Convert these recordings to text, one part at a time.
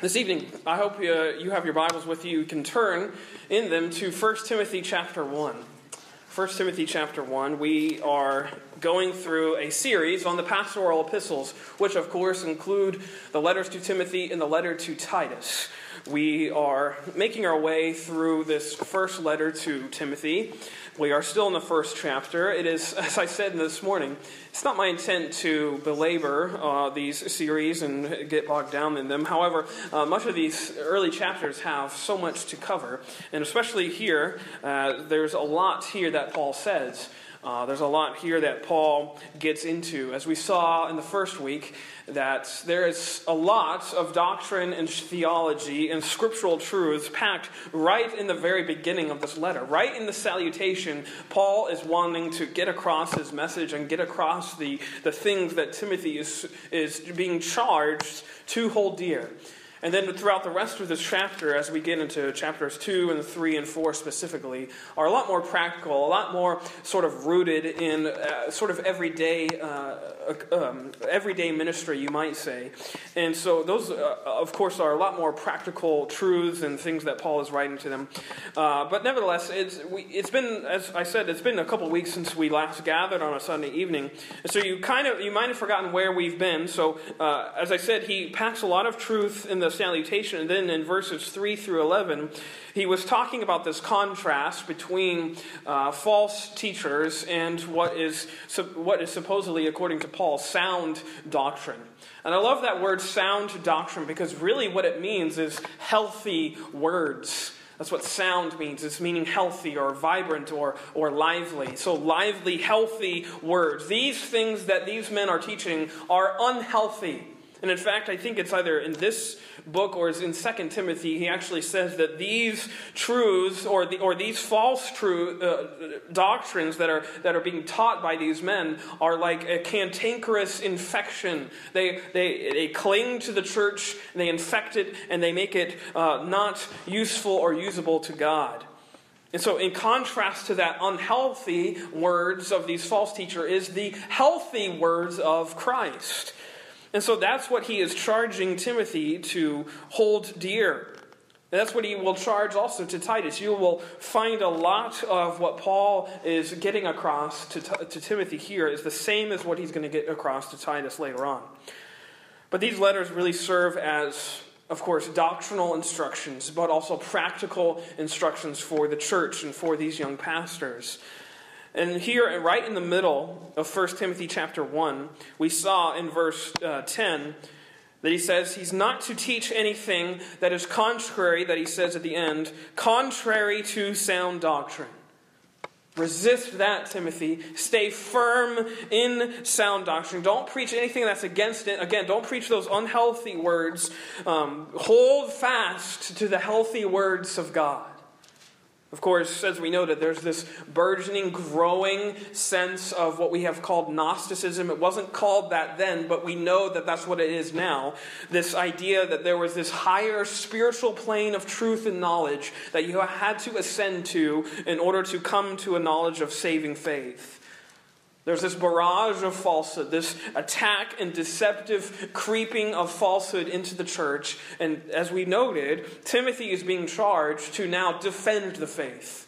This evening, I hope uh, you have your Bibles with you. You can turn in them to 1 Timothy chapter 1. 1 Timothy chapter 1, we are going through a series on the pastoral epistles, which of course include the letters to Timothy and the letter to Titus. We are making our way through this first letter to Timothy. We are still in the first chapter. It is, as I said this morning, it's not my intent to belabor uh, these series and get bogged down in them. However, uh, much of these early chapters have so much to cover, and especially here, uh, there's a lot here that Paul says. Uh, there's a lot here that Paul gets into. As we saw in the first week, that there is a lot of doctrine and theology and scriptural truths packed right in the very beginning of this letter. Right in the salutation, Paul is wanting to get across his message and get across the, the things that Timothy is, is being charged to hold dear. And then throughout the rest of this chapter, as we get into chapters 2 and 3 and 4 specifically, are a lot more practical, a lot more sort of rooted in uh, sort of everyday, uh, um, everyday ministry, you might say. And so those, uh, of course, are a lot more practical truths and things that Paul is writing to them. Uh, but nevertheless, it's, we, it's been, as I said, it's been a couple weeks since we last gathered on a Sunday evening. So you kind of, you might have forgotten where we've been. So uh, as I said, he packs a lot of truth in the salutation. And then in verses 3 through 11, he was talking about this contrast between uh, false teachers and what is, what is supposedly, according to Paul, sound doctrine. And I love that word sound doctrine because really what it means is healthy words. That's what sound means. It's meaning healthy or vibrant or, or lively. So, lively, healthy words. These things that these men are teaching are unhealthy. And in fact, I think it's either in this book or in 2 Timothy, he actually says that these truths or, the, or these false true, uh, doctrines that are, that are being taught by these men are like a cantankerous infection. They, they, they cling to the church, they infect it, and they make it uh, not useful or usable to God. And so, in contrast to that unhealthy words of these false teachers, is the healthy words of Christ. And so that's what he is charging Timothy to hold dear. And that's what he will charge also to Titus. You will find a lot of what Paul is getting across to, to Timothy here is the same as what he's going to get across to Titus later on. But these letters really serve as, of course, doctrinal instructions, but also practical instructions for the church and for these young pastors. And here, right in the middle of 1 Timothy chapter 1, we saw in verse uh, 10 that he says he's not to teach anything that is contrary, that he says at the end, contrary to sound doctrine. Resist that, Timothy. Stay firm in sound doctrine. Don't preach anything that's against it. Again, don't preach those unhealthy words. Um, hold fast to the healthy words of God. Of course, as we noted, there's this burgeoning, growing sense of what we have called Gnosticism. It wasn't called that then, but we know that that's what it is now. This idea that there was this higher spiritual plane of truth and knowledge that you had to ascend to in order to come to a knowledge of saving faith. There's this barrage of falsehood, this attack and deceptive creeping of falsehood into the church. And as we noted, Timothy is being charged to now defend the faith.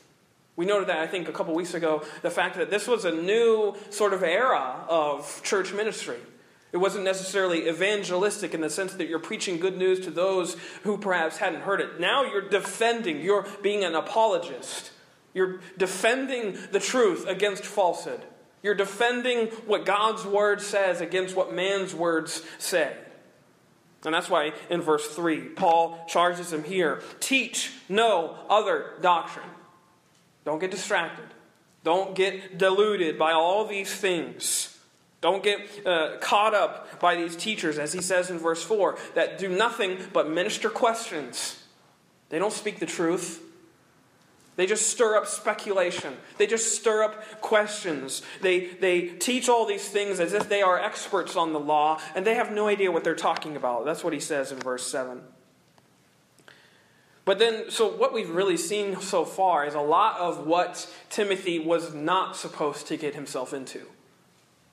We noted that, I think, a couple weeks ago, the fact that this was a new sort of era of church ministry. It wasn't necessarily evangelistic in the sense that you're preaching good news to those who perhaps hadn't heard it. Now you're defending, you're being an apologist. You're defending the truth against falsehood. You're defending what God's word says against what man's words say. And that's why in verse 3, Paul charges him here teach no other doctrine. Don't get distracted. Don't get deluded by all these things. Don't get uh, caught up by these teachers, as he says in verse 4, that do nothing but minister questions. They don't speak the truth, they just stir up speculation. They just stir up questions. They, they teach all these things as if they are experts on the law, and they have no idea what they're talking about. That's what he says in verse 7. But then, so what we've really seen so far is a lot of what Timothy was not supposed to get himself into.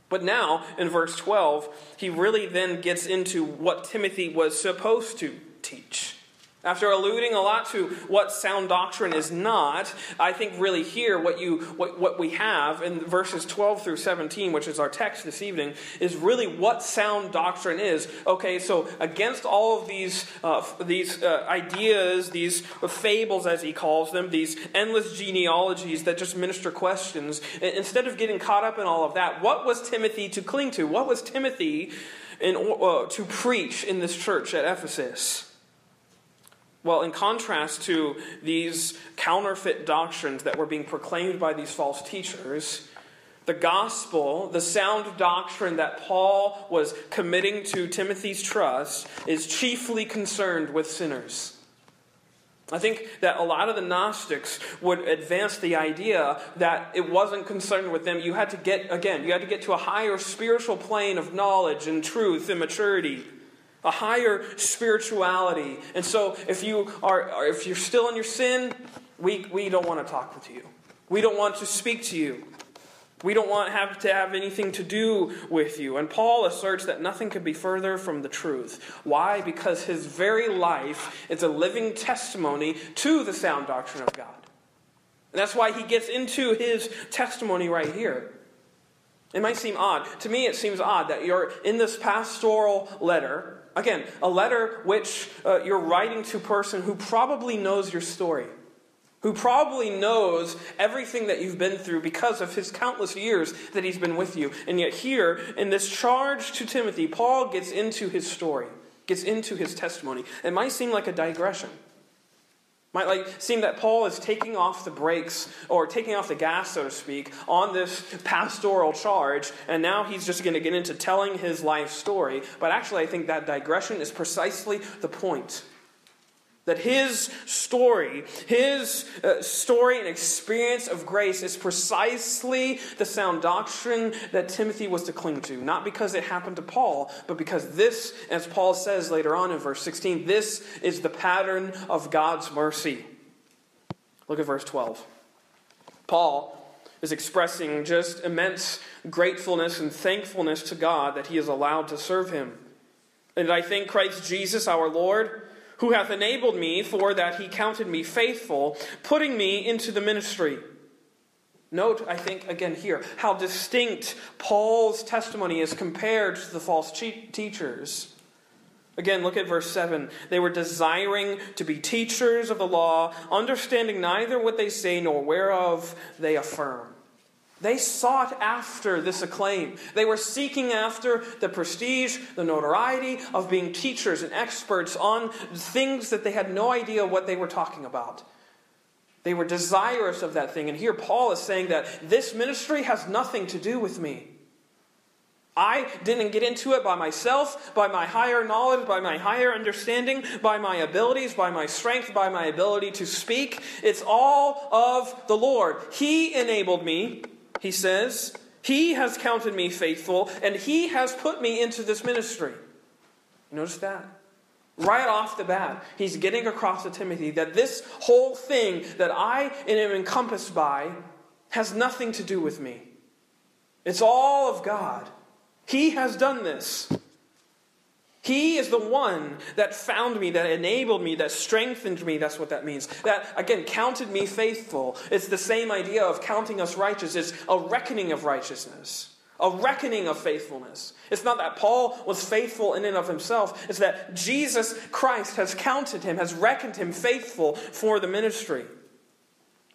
But now, in verse 12, he really then gets into what Timothy was supposed to teach. After alluding a lot to what sound doctrine is not, I think really here what you what, what we have in verses 12 through 17, which is our text this evening, is really what sound doctrine is. Okay, so against all of these uh, these uh, ideas, these fables as he calls them, these endless genealogies that just minister questions, instead of getting caught up in all of that, what was Timothy to cling to? What was Timothy in, uh, to preach in this church at Ephesus? Well, in contrast to these counterfeit doctrines that were being proclaimed by these false teachers, the gospel, the sound doctrine that Paul was committing to Timothy's trust, is chiefly concerned with sinners. I think that a lot of the Gnostics would advance the idea that it wasn't concerned with them. You had to get, again, you had to get to a higher spiritual plane of knowledge and truth and maturity a higher spirituality. And so if you are if you're still in your sin, we, we don't want to talk with you. We don't want to speak to you. We don't want have to have anything to do with you. And Paul asserts that nothing could be further from the truth. Why? Because his very life is a living testimony to the sound doctrine of God. And that's why he gets into his testimony right here. It might seem odd. To me, it seems odd that you're in this pastoral letter Again, a letter which uh, you're writing to a person who probably knows your story, who probably knows everything that you've been through because of his countless years that he's been with you. And yet, here, in this charge to Timothy, Paul gets into his story, gets into his testimony. It might seem like a digression. Might like seem that Paul is taking off the brakes or taking off the gas, so to speak, on this pastoral charge, and now he's just going to get into telling his life story. But actually, I think that digression is precisely the point. That his story, his uh, story and experience of grace is precisely the sound doctrine that Timothy was to cling to. Not because it happened to Paul, but because this, as Paul says later on in verse 16, this is the pattern of God's mercy. Look at verse 12. Paul is expressing just immense gratefulness and thankfulness to God that he is allowed to serve him. And I thank Christ Jesus our Lord who hath enabled me, for that he counted me faithful, putting me into the ministry. Note, I think, again here, how distinct Paul's testimony is compared to the false teachers. Again, look at verse 7. They were desiring to be teachers of the law, understanding neither what they say nor whereof they affirm. They sought after this acclaim. They were seeking after the prestige, the notoriety of being teachers and experts on things that they had no idea what they were talking about. They were desirous of that thing. And here Paul is saying that this ministry has nothing to do with me. I didn't get into it by myself, by my higher knowledge, by my higher understanding, by my abilities, by my strength, by my ability to speak. It's all of the Lord. He enabled me he says, He has counted me faithful, and He has put me into this ministry. Notice that. Right off the bat, he's getting across to Timothy that this whole thing that I am encompassed by has nothing to do with me. It's all of God. He has done this. He is the one that found me, that enabled me, that strengthened me. That's what that means. That, again, counted me faithful. It's the same idea of counting us righteous. It's a reckoning of righteousness, a reckoning of faithfulness. It's not that Paul was faithful in and of himself, it's that Jesus Christ has counted him, has reckoned him faithful for the ministry.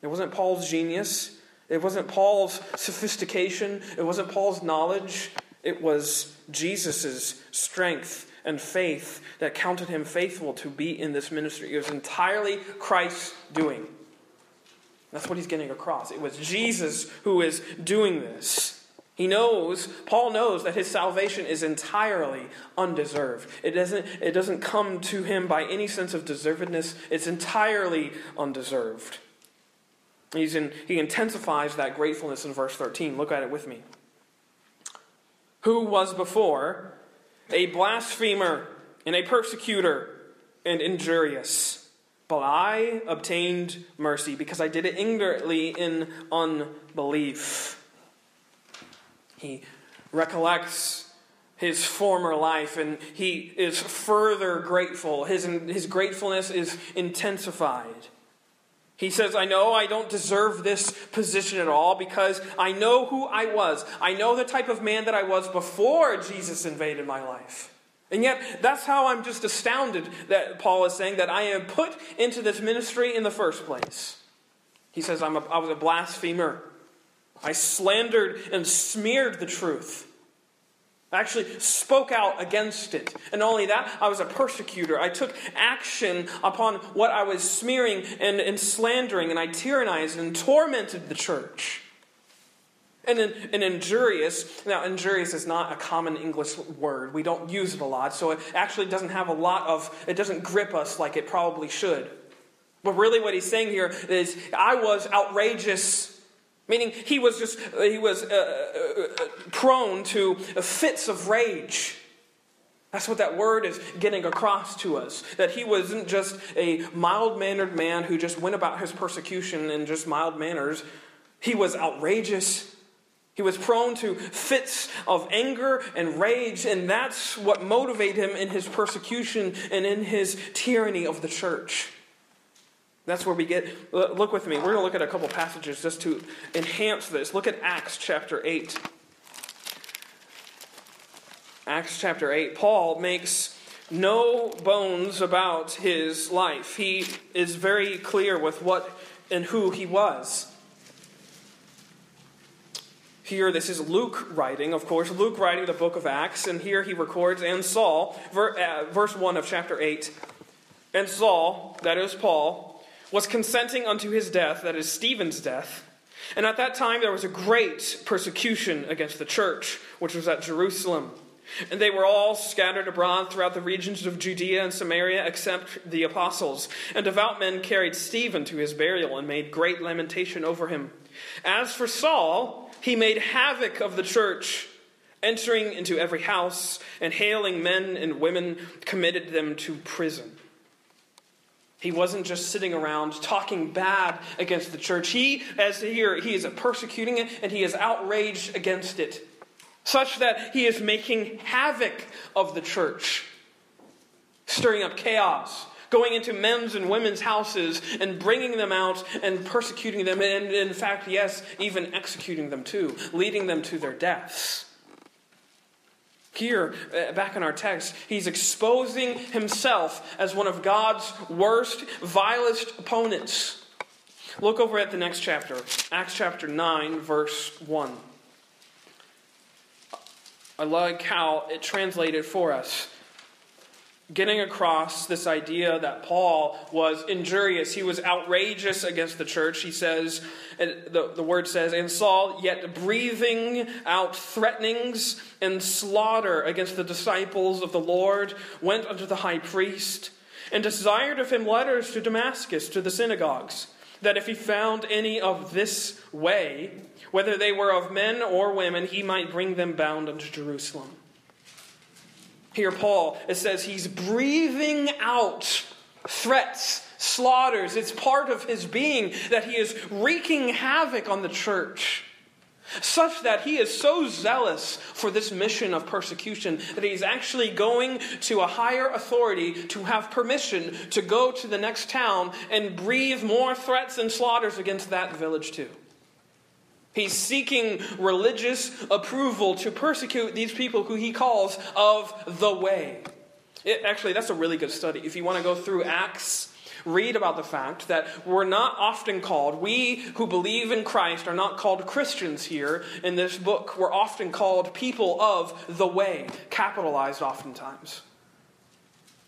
It wasn't Paul's genius, it wasn't Paul's sophistication, it wasn't Paul's knowledge. It was Jesus' strength and faith that counted him faithful to be in this ministry. It was entirely Christ's doing. That's what he's getting across. It was Jesus who is doing this. He knows, Paul knows that his salvation is entirely undeserved. It doesn't, it doesn't come to him by any sense of deservedness, it's entirely undeserved. He's in, he intensifies that gratefulness in verse 13. Look at it with me. Who was before a blasphemer and a persecutor and injurious. But I obtained mercy because I did it ignorantly in unbelief. He recollects his former life and he is further grateful. His, his gratefulness is intensified. He says, I know I don't deserve this position at all because I know who I was. I know the type of man that I was before Jesus invaded my life. And yet, that's how I'm just astounded that Paul is saying that I am put into this ministry in the first place. He says, I'm a, I was a blasphemer. I slandered and smeared the truth. I actually spoke out against it. And not only that, I was a persecutor. I took action upon what I was smearing and, and slandering, and I tyrannized and tormented the church. And, an injurious, now injurious is not a common English word. We don't use it a lot, so it actually doesn't have a lot of, it doesn't grip us like it probably should. But really, what he's saying here is, I was outrageous Meaning he was just he was uh, uh, uh, prone to fits of rage. That's what that word is getting across to us. That he wasn't just a mild mannered man who just went about his persecution in just mild manners. He was outrageous. He was prone to fits of anger and rage, and that's what motivated him in his persecution and in his tyranny of the church. That's where we get. Look with me. We're going to look at a couple passages just to enhance this. Look at Acts chapter 8. Acts chapter 8. Paul makes no bones about his life. He is very clear with what and who he was. Here, this is Luke writing, of course, Luke writing the book of Acts, and here he records, and Saul, uh, verse 1 of chapter 8, and Saul, that is Paul, was consenting unto his death, that is Stephen's death. And at that time there was a great persecution against the church, which was at Jerusalem. And they were all scattered abroad throughout the regions of Judea and Samaria, except the apostles. And devout men carried Stephen to his burial and made great lamentation over him. As for Saul, he made havoc of the church, entering into every house and hailing men and women, committed them to prison. He wasn't just sitting around talking bad against the church. He, as here, he is persecuting it and he is outraged against it, such that he is making havoc of the church, stirring up chaos, going into men's and women's houses and bringing them out and persecuting them, and in fact, yes, even executing them too, leading them to their deaths. Here, uh, back in our text, he's exposing himself as one of God's worst, vilest opponents. Look over at the next chapter, Acts chapter 9, verse 1. I like how it translated for us getting across this idea that Paul was injurious. He was outrageous against the church. He says, the, the word says, and Saul, yet breathing out threatenings and slaughter against the disciples of the Lord, went unto the high priest and desired of him letters to Damascus, to the synagogues, that if he found any of this way, whether they were of men or women, he might bring them bound unto Jerusalem. Here, Paul, it says he's breathing out threats, slaughters. It's part of his being that he is wreaking havoc on the church. Such that he is so zealous for this mission of persecution that he's actually going to a higher authority to have permission to go to the next town and breathe more threats and slaughters against that village, too. He's seeking religious approval to persecute these people who he calls of the way. It, actually, that's a really good study. If you want to go through Acts, read about the fact that we're not often called, we who believe in Christ are not called Christians here in this book. We're often called people of the way, capitalized oftentimes.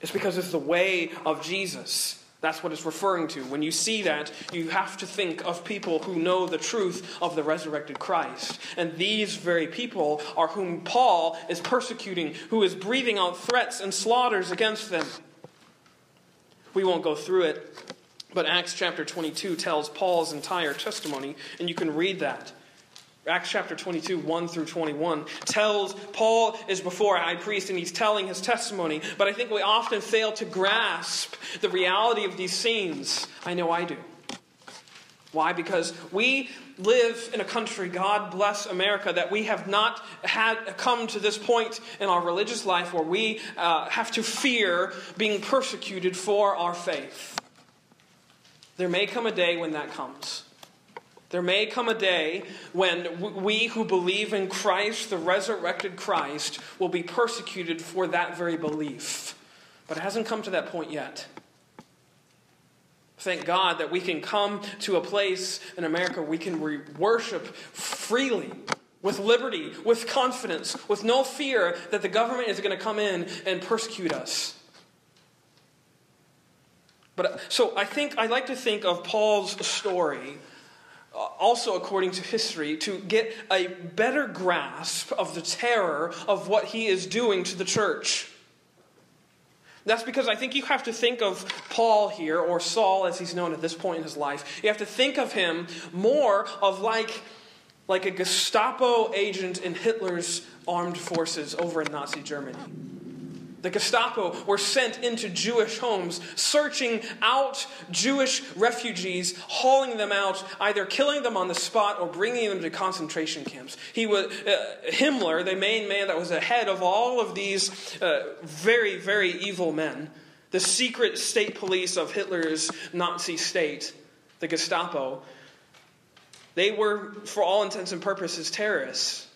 It's because it's the way of Jesus. That's what it's referring to. When you see that, you have to think of people who know the truth of the resurrected Christ. And these very people are whom Paul is persecuting, who is breathing out threats and slaughters against them. We won't go through it, but Acts chapter 22 tells Paul's entire testimony, and you can read that. Acts chapter 22, 1 through 21, tells Paul is before a high priest and he's telling his testimony. But I think we often fail to grasp the reality of these scenes. I know I do. Why? Because we live in a country, God bless America, that we have not had come to this point in our religious life where we uh, have to fear being persecuted for our faith. There may come a day when that comes. There may come a day when we who believe in Christ, the resurrected Christ, will be persecuted for that very belief. But it hasn't come to that point yet. Thank God that we can come to a place in America where we can re- worship freely, with liberty, with confidence, with no fear that the government is going to come in and persecute us. But so I think I like to think of Paul's story uh, also according to history to get a better grasp of the terror of what he is doing to the church. That's because I think you have to think of Paul here, or Saul as he's known at this point in his life. You have to think of him more of like, like a Gestapo agent in Hitler's armed forces over in Nazi Germany. The Gestapo were sent into Jewish homes, searching out Jewish refugees, hauling them out, either killing them on the spot or bringing them to concentration camps. He was uh, Himmler, the main man that was ahead of all of these uh, very, very evil men, the secret state police of Hitler's Nazi state, the Gestapo. They were, for all intents and purposes, terrorists,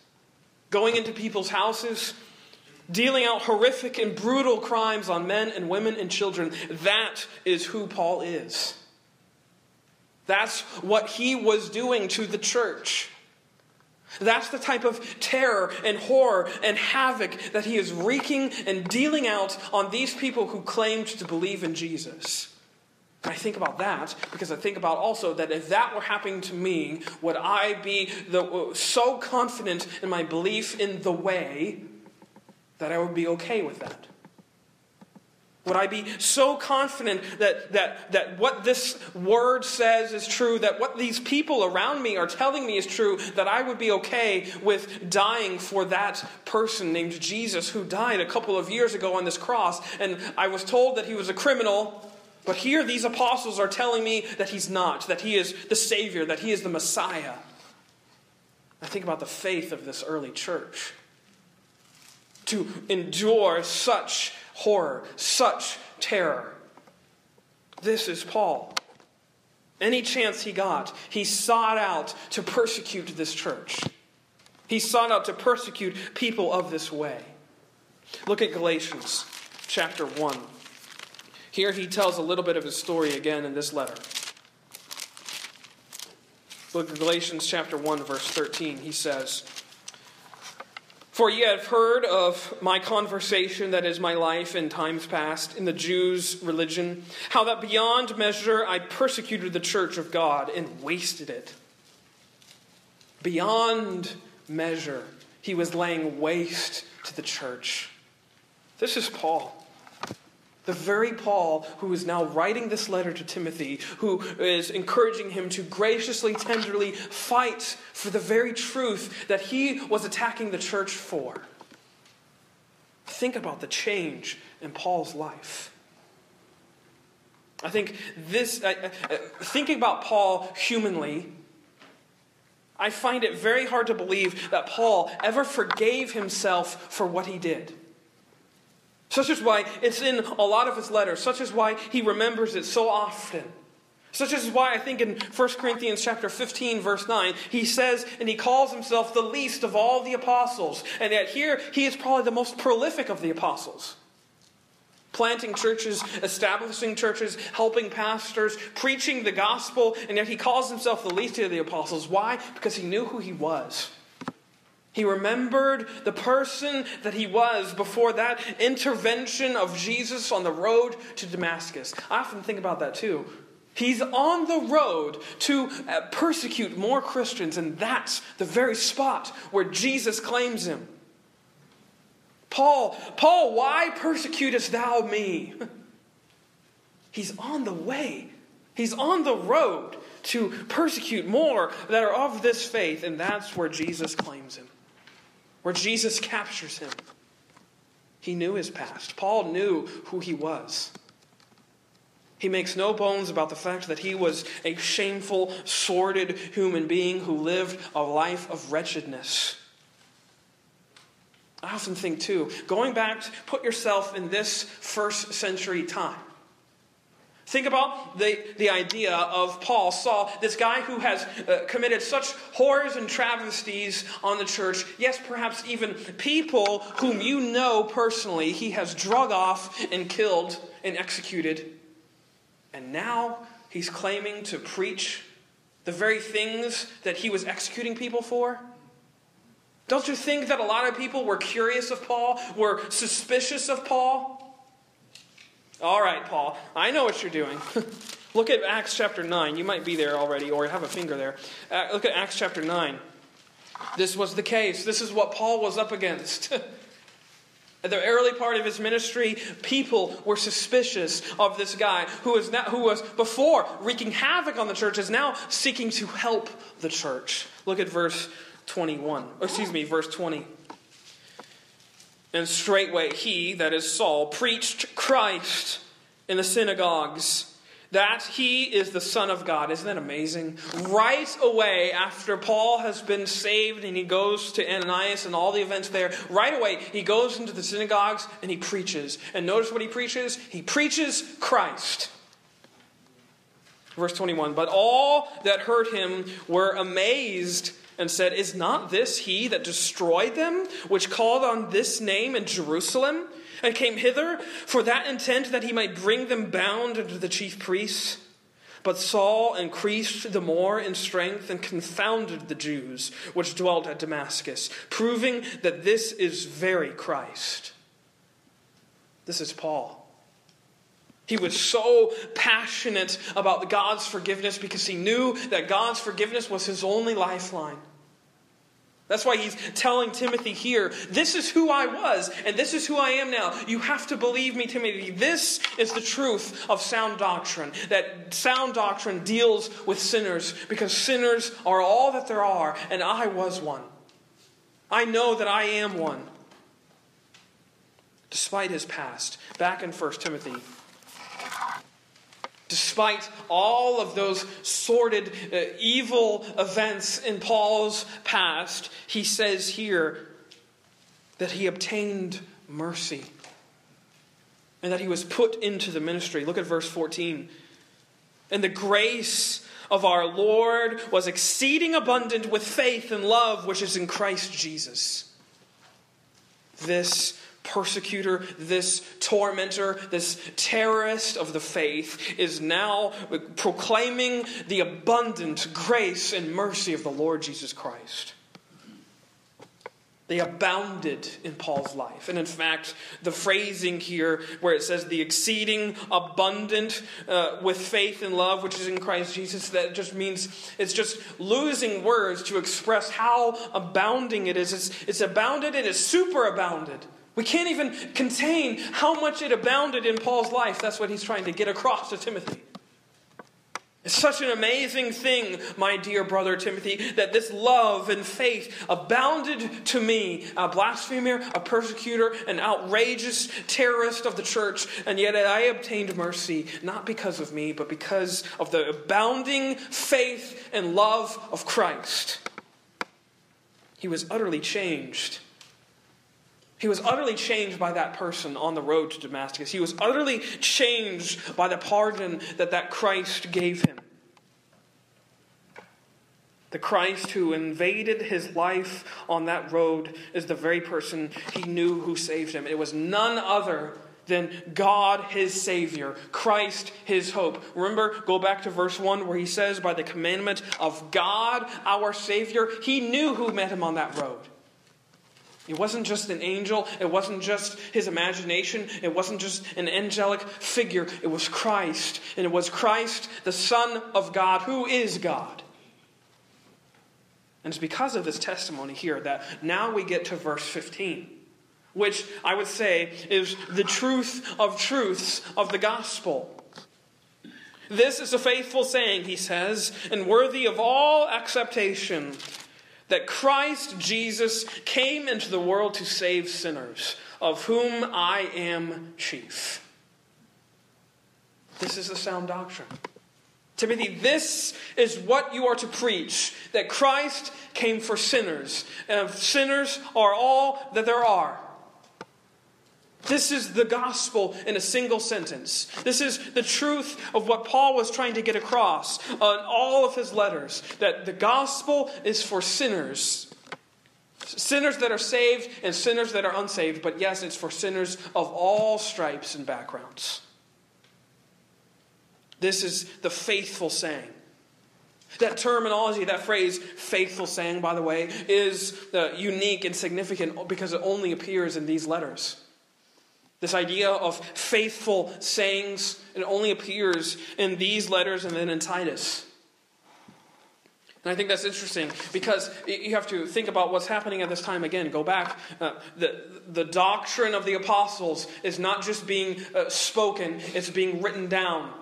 going into people's houses dealing out horrific and brutal crimes on men and women and children. That is who Paul is. That's what he was doing to the church. That's the type of terror and horror and havoc that he is wreaking and dealing out on these people who claimed to believe in Jesus. I think about that because I think about also that if that were happening to me, would I be the, so confident in my belief in the way that I would be okay with that? Would I be so confident that, that, that what this word says is true, that what these people around me are telling me is true, that I would be okay with dying for that person named Jesus who died a couple of years ago on this cross? And I was told that he was a criminal, but here these apostles are telling me that he's not, that he is the Savior, that he is the Messiah. I think about the faith of this early church to endure such horror, such terror. This is Paul. Any chance he got, he sought out to persecute this church. He sought out to persecute people of this way. Look at Galatians chapter 1. Here he tells a little bit of his story again in this letter. Look at Galatians chapter 1, verse 13. He says, for ye have heard of my conversation, that is my life in times past, in the Jews' religion, how that beyond measure I persecuted the church of God and wasted it. Beyond measure, he was laying waste to the church. This is Paul. The very Paul who is now writing this letter to Timothy, who is encouraging him to graciously, tenderly fight for the very truth that he was attacking the church for. Think about the change in Paul's life. I think this, uh, uh, thinking about Paul humanly, I find it very hard to believe that Paul ever forgave himself for what he did. Such is why it's in a lot of his letters. Such is why he remembers it so often. Such is why I think in 1 Corinthians chapter 15 verse 9 he says and he calls himself the least of all the apostles and yet here he is probably the most prolific of the apostles. Planting churches, establishing churches, helping pastors, preaching the gospel and yet he calls himself the least of the apostles. Why? Because he knew who he was. He remembered the person that he was before that intervention of Jesus on the road to Damascus. I often think about that too. He's on the road to uh, persecute more Christians, and that's the very spot where Jesus claims him. Paul, Paul, why persecutest thou me? He's on the way. He's on the road to persecute more that are of this faith, and that's where Jesus claims him where Jesus captures him. He knew his past. Paul knew who he was. He makes no bones about the fact that he was a shameful, sordid human being who lived a life of wretchedness. I often think, too, going back, put yourself in this first century time. Think about the, the idea of Paul, Saul, this guy who has uh, committed such horrors and travesties on the church. Yes, perhaps even people whom you know personally, he has drug off and killed and executed. And now he's claiming to preach the very things that he was executing people for. Don't you think that a lot of people were curious of Paul, were suspicious of Paul? All right, Paul, I know what you're doing. look at Acts chapter 9. You might be there already or have a finger there. Uh, look at Acts chapter 9. This was the case. This is what Paul was up against. At the early part of his ministry, people were suspicious of this guy who was, now, who was before wreaking havoc on the church, is now seeking to help the church. Look at verse 21. Excuse me, verse 20. And straightway he, that is Saul, preached Christ in the synagogues that he is the Son of God. Isn't that amazing? Right away, after Paul has been saved and he goes to Ananias and all the events there, right away, he goes into the synagogues and he preaches. And notice what he preaches? He preaches Christ. Verse 21 But all that heard him were amazed and said, Is not this he that destroyed them, which called on this name in Jerusalem, and came hither for that intent that he might bring them bound unto the chief priests? But Saul increased the more in strength and confounded the Jews which dwelt at Damascus, proving that this is very Christ. This is Paul. He was so passionate about God's forgiveness because he knew that God's forgiveness was his only lifeline. That's why he's telling Timothy here, this is who I was, and this is who I am now. You have to believe me, Timothy. This is the truth of sound doctrine. That sound doctrine deals with sinners, because sinners are all that there are, and I was one. I know that I am one. Despite his past, back in 1 Timothy Despite all of those sordid, uh, evil events in Paul's past, he says here that he obtained mercy and that he was put into the ministry. Look at verse 14. And the grace of our Lord was exceeding abundant with faith and love which is in Christ Jesus. This persecutor, this tormentor, this terrorist of the faith is now proclaiming the abundant grace and mercy of the Lord Jesus Christ. They abounded in Paul's life. And in fact, the phrasing here, where it says the exceeding abundant uh, with faith and love, which is in Christ Jesus, that just means it's just losing words to express how abounding it is. It's, it's abounded and it's superabounded. We can't even contain how much it abounded in Paul's life. That's what he's trying to get across to Timothy. It's such an amazing thing, my dear brother Timothy, that this love and faith abounded to me, a blasphemer, a persecutor, an outrageous terrorist of the church, and yet I obtained mercy, not because of me, but because of the abounding faith and love of Christ. He was utterly changed he was utterly changed by that person on the road to Damascus. He was utterly changed by the pardon that that Christ gave him. The Christ who invaded his life on that road is the very person he knew who saved him. It was none other than God, his Savior, Christ, his hope. Remember, go back to verse 1 where he says, By the commandment of God, our Savior, he knew who met him on that road. It wasn't just an angel. It wasn't just his imagination. It wasn't just an angelic figure. It was Christ. And it was Christ, the Son of God, who is God. And it's because of this testimony here that now we get to verse 15, which I would say is the truth of truths of the gospel. This is a faithful saying, he says, and worthy of all acceptation that Christ Jesus came into the world to save sinners, of whom I am chief. This is the sound doctrine. Timothy, this is what you are to preach that Christ came for sinners, and sinners are all that there are. This is the gospel in a single sentence. This is the truth of what Paul was trying to get across on all of his letters that the gospel is for sinners. Sinners that are saved and sinners that are unsaved, but yes, it's for sinners of all stripes and backgrounds. This is the faithful saying. That terminology, that phrase, faithful saying, by the way, is uh, unique and significant because it only appears in these letters. This idea of faithful sayings, it only appears in these letters and then in Titus. And I think that's interesting because you have to think about what's happening at this time again. Go back. Uh, the, the doctrine of the apostles is not just being uh, spoken, it's being written down.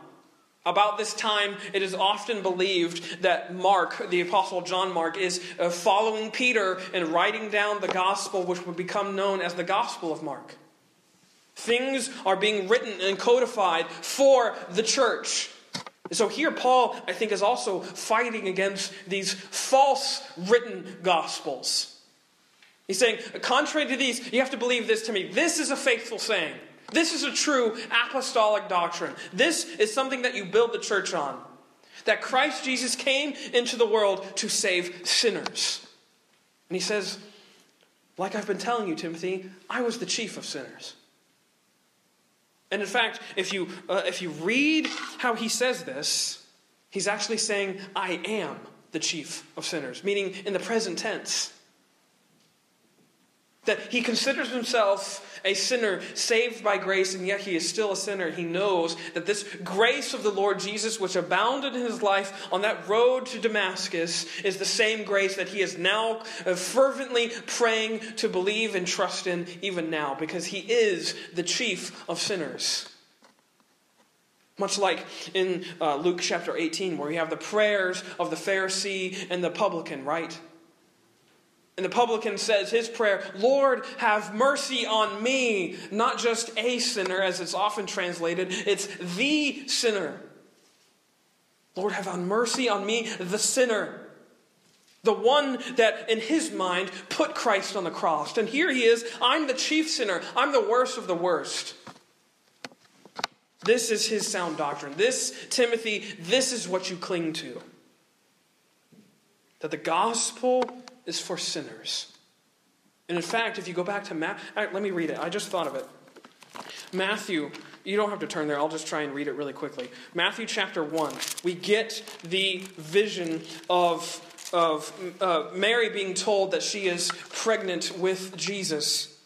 About this time, it is often believed that Mark, the Apostle John Mark, is uh, following Peter and writing down the gospel, which would become known as the Gospel of Mark. Things are being written and codified for the church. So here, Paul, I think, is also fighting against these false written gospels. He's saying, contrary to these, you have to believe this to me. This is a faithful saying. This is a true apostolic doctrine. This is something that you build the church on. That Christ Jesus came into the world to save sinners. And he says, like I've been telling you, Timothy, I was the chief of sinners. And in fact, if you, uh, if you read how he says this, he's actually saying, I am the chief of sinners, meaning in the present tense. That he considers himself a sinner saved by grace, and yet he is still a sinner. He knows that this grace of the Lord Jesus, which abounded in his life on that road to Damascus, is the same grace that he is now uh, fervently praying to believe and trust in even now, because he is the chief of sinners. Much like in uh, Luke chapter 18, where we have the prayers of the Pharisee and the publican, right? And the publican says his prayer, Lord, have mercy on me. Not just a sinner, as it's often translated, it's the sinner. Lord, have mercy on me, the sinner. The one that, in his mind, put Christ on the cross. And here he is I'm the chief sinner, I'm the worst of the worst. This is his sound doctrine. This, Timothy, this is what you cling to. That the gospel is for sinners. And in fact, if you go back to Matthew, let me read it. I just thought of it. Matthew, you don't have to turn there. I'll just try and read it really quickly. Matthew chapter 1, we get the vision of, of uh, Mary being told that she is pregnant with Jesus.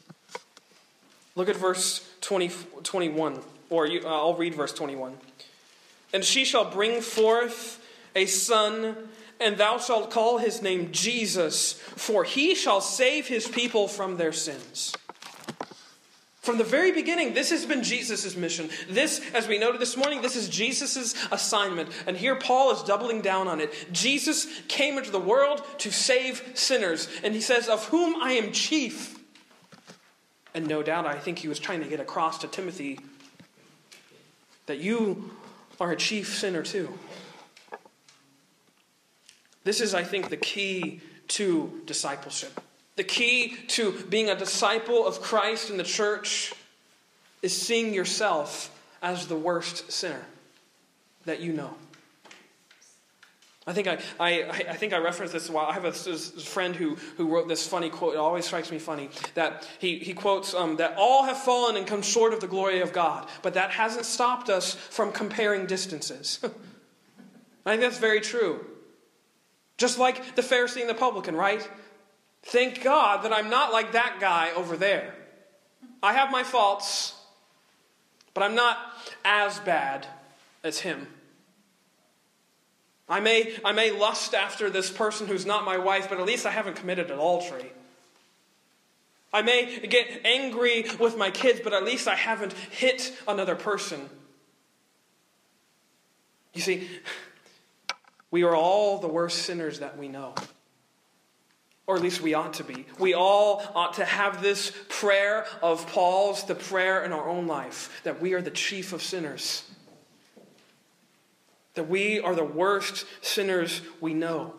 Look at verse 20, 21, or you, uh, I'll read verse 21. And she shall bring forth a son and thou shalt call his name Jesus, for he shall save his people from their sins. From the very beginning, this has been Jesus' mission. This, as we noted this morning, this is Jesus' assignment. And here Paul is doubling down on it. Jesus came into the world to save sinners. And he says, Of whom I am chief. And no doubt, I think he was trying to get across to Timothy that you are a chief sinner too. This is, I think, the key to discipleship. The key to being a disciple of Christ in the church is seeing yourself as the worst sinner that you know. I think I, I, I think I referenced this a while. I have a, friend who, who wrote this funny quote. It always strikes me funny that he, he quotes um, that all have fallen and come short of the glory of God, but that hasn't stopped us from comparing distances. I think that's very true. Just like the Pharisee and the publican, right? Thank God that I'm not like that guy over there. I have my faults, but I'm not as bad as him. I may, I may lust after this person who's not my wife, but at least I haven't committed adultery. I may get angry with my kids, but at least I haven't hit another person. You see, we are all the worst sinners that we know. Or at least we ought to be. We all ought to have this prayer of Paul's, the prayer in our own life, that we are the chief of sinners. that we are the worst sinners we know.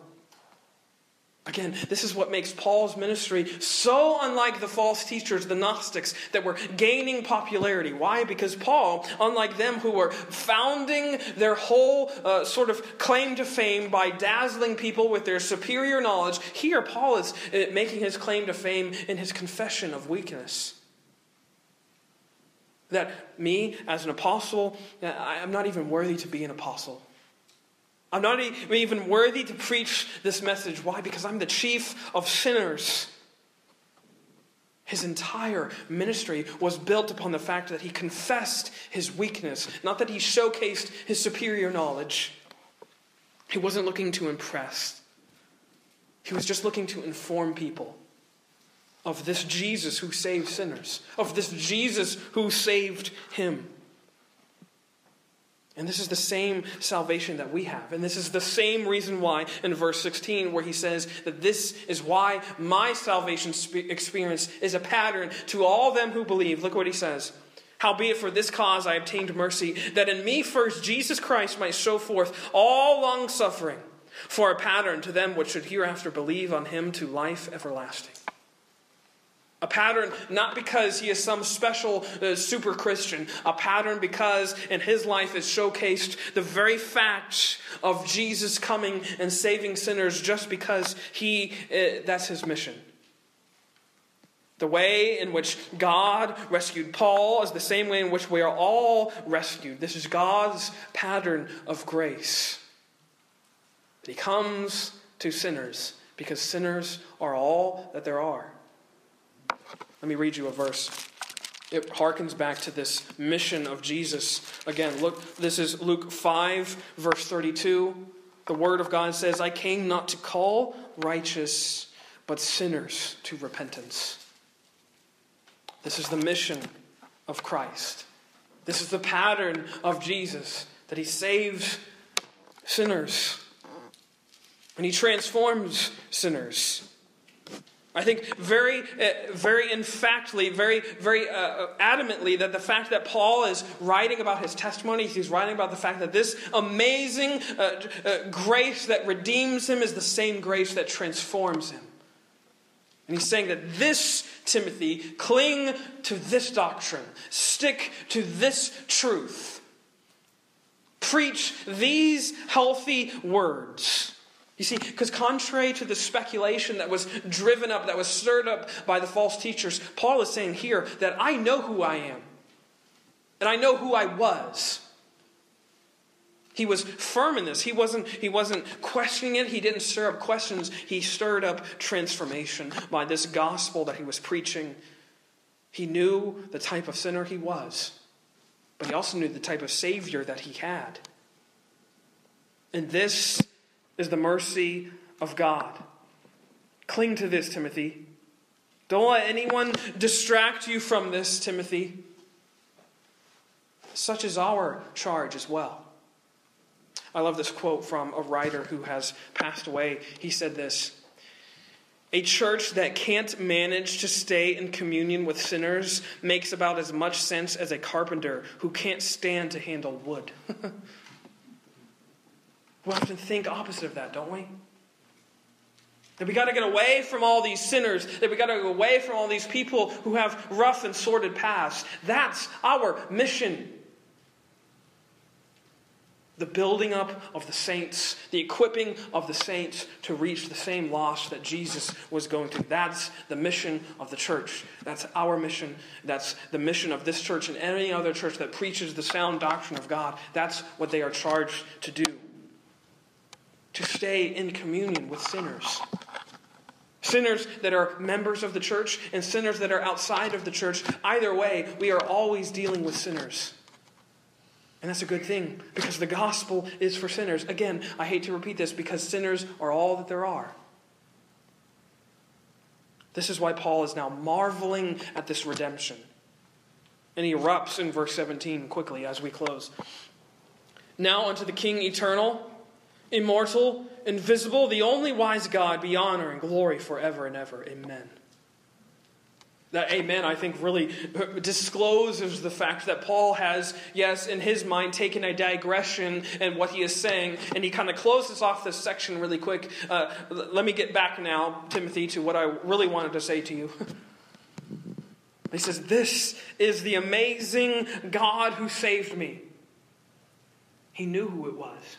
Again, this is what makes Paul's ministry so unlike the false teachers, the Gnostics, that were gaining popularity. Why? Because Paul, unlike them who were founding their whole uh, sort of claim to fame by dazzling people with their superior knowledge, here Paul is uh, making his claim to fame in his confession of weakness. That me, as an apostle, I'm not even worthy to be an apostle. I'm not even worthy to preach this message. Why? Because I'm the chief of sinners. His entire ministry was built upon the fact that he confessed his weakness, not that he showcased his superior knowledge. He wasn't looking to impress, he was just looking to inform people of this Jesus who saved sinners, of this Jesus who saved him. And this is the same salvation that we have. And this is the same reason why, in verse 16, where he says that this is why my salvation experience is a pattern to all them who believe. Look what he says. Howbeit for this cause I obtained mercy, that in me first Jesus Christ might show forth all long suffering, for a pattern to them which should hereafter believe on him to life everlasting. A pattern not because he is some special uh, super Christian, a pattern because in his life is showcased the very fact of Jesus coming and saving sinners just because he uh, that's his mission. The way in which God rescued Paul is the same way in which we are all rescued. This is God's pattern of grace. He comes to sinners because sinners are all that there are. Let me read you a verse. It harkens back to this mission of Jesus. Again, look, this is Luke 5, verse 32. The Word of God says, I came not to call righteous, but sinners to repentance. This is the mission of Christ. This is the pattern of Jesus that he saves sinners and he transforms sinners. I think very, uh, very emphatically, very, very uh, adamantly that the fact that Paul is writing about his testimony, he's writing about the fact that this amazing uh, uh, grace that redeems him is the same grace that transforms him. And he's saying that this, Timothy, cling to this doctrine, stick to this truth, preach these healthy words. You see, because contrary to the speculation that was driven up, that was stirred up by the false teachers, Paul is saying here that I know who I am. And I know who I was. He was firm in this. He wasn't, he wasn't questioning it. He didn't stir up questions. He stirred up transformation by this gospel that he was preaching. He knew the type of sinner he was, but he also knew the type of Savior that he had. And this is the mercy of God. Cling to this, Timothy. Don't let anyone distract you from this, Timothy. Such is our charge as well. I love this quote from a writer who has passed away. He said this A church that can't manage to stay in communion with sinners makes about as much sense as a carpenter who can't stand to handle wood. We often think opposite of that, don't we? That we got to get away from all these sinners, that we got to get away from all these people who have rough and sordid pasts. That's our mission. The building up of the saints, the equipping of the saints to reach the same loss that Jesus was going to. That's the mission of the church. That's our mission. That's the mission of this church and any other church that preaches the sound doctrine of God. That's what they are charged to do to stay in communion with sinners. Sinners that are members of the church and sinners that are outside of the church. Either way, we are always dealing with sinners. And that's a good thing because the gospel is for sinners. Again, I hate to repeat this because sinners are all that there are. This is why Paul is now marveling at this redemption. And he erupts in verse 17 quickly as we close. Now unto the King eternal immortal, invisible, the only wise God, be honor and glory forever and ever. Amen. That amen, I think, really discloses the fact that Paul has, yes, in his mind, taken a digression in what he is saying, and he kind of closes off this section really quick. Uh, let me get back now, Timothy, to what I really wanted to say to you. he says, This is the amazing God who saved me. He knew who it was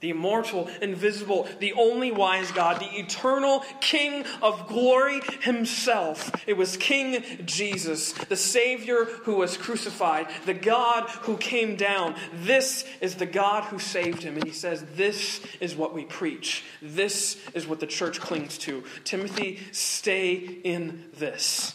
the immortal, invisible, the only wise God, the eternal King of glory himself. It was King Jesus, the Savior who was crucified, the God who came down. This is the God who saved him. And he says, This is what we preach. This is what the church clings to. Timothy, stay in this.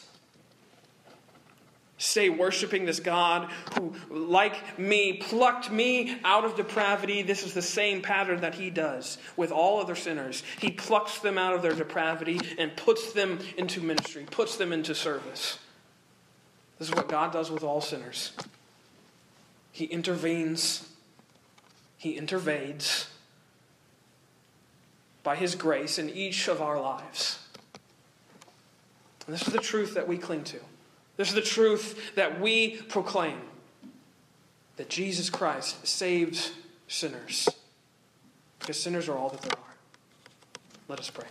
Stay worshiping this God who, like me, plucked me out of depravity. This is the same pattern that he does with all other sinners. He plucks them out of their depravity and puts them into ministry, puts them into service. This is what God does with all sinners. He intervenes, He intervades by His grace in each of our lives. And this is the truth that we cling to. This is the truth that we proclaim that Jesus Christ saves sinners. Because sinners are all that there are. Let us pray.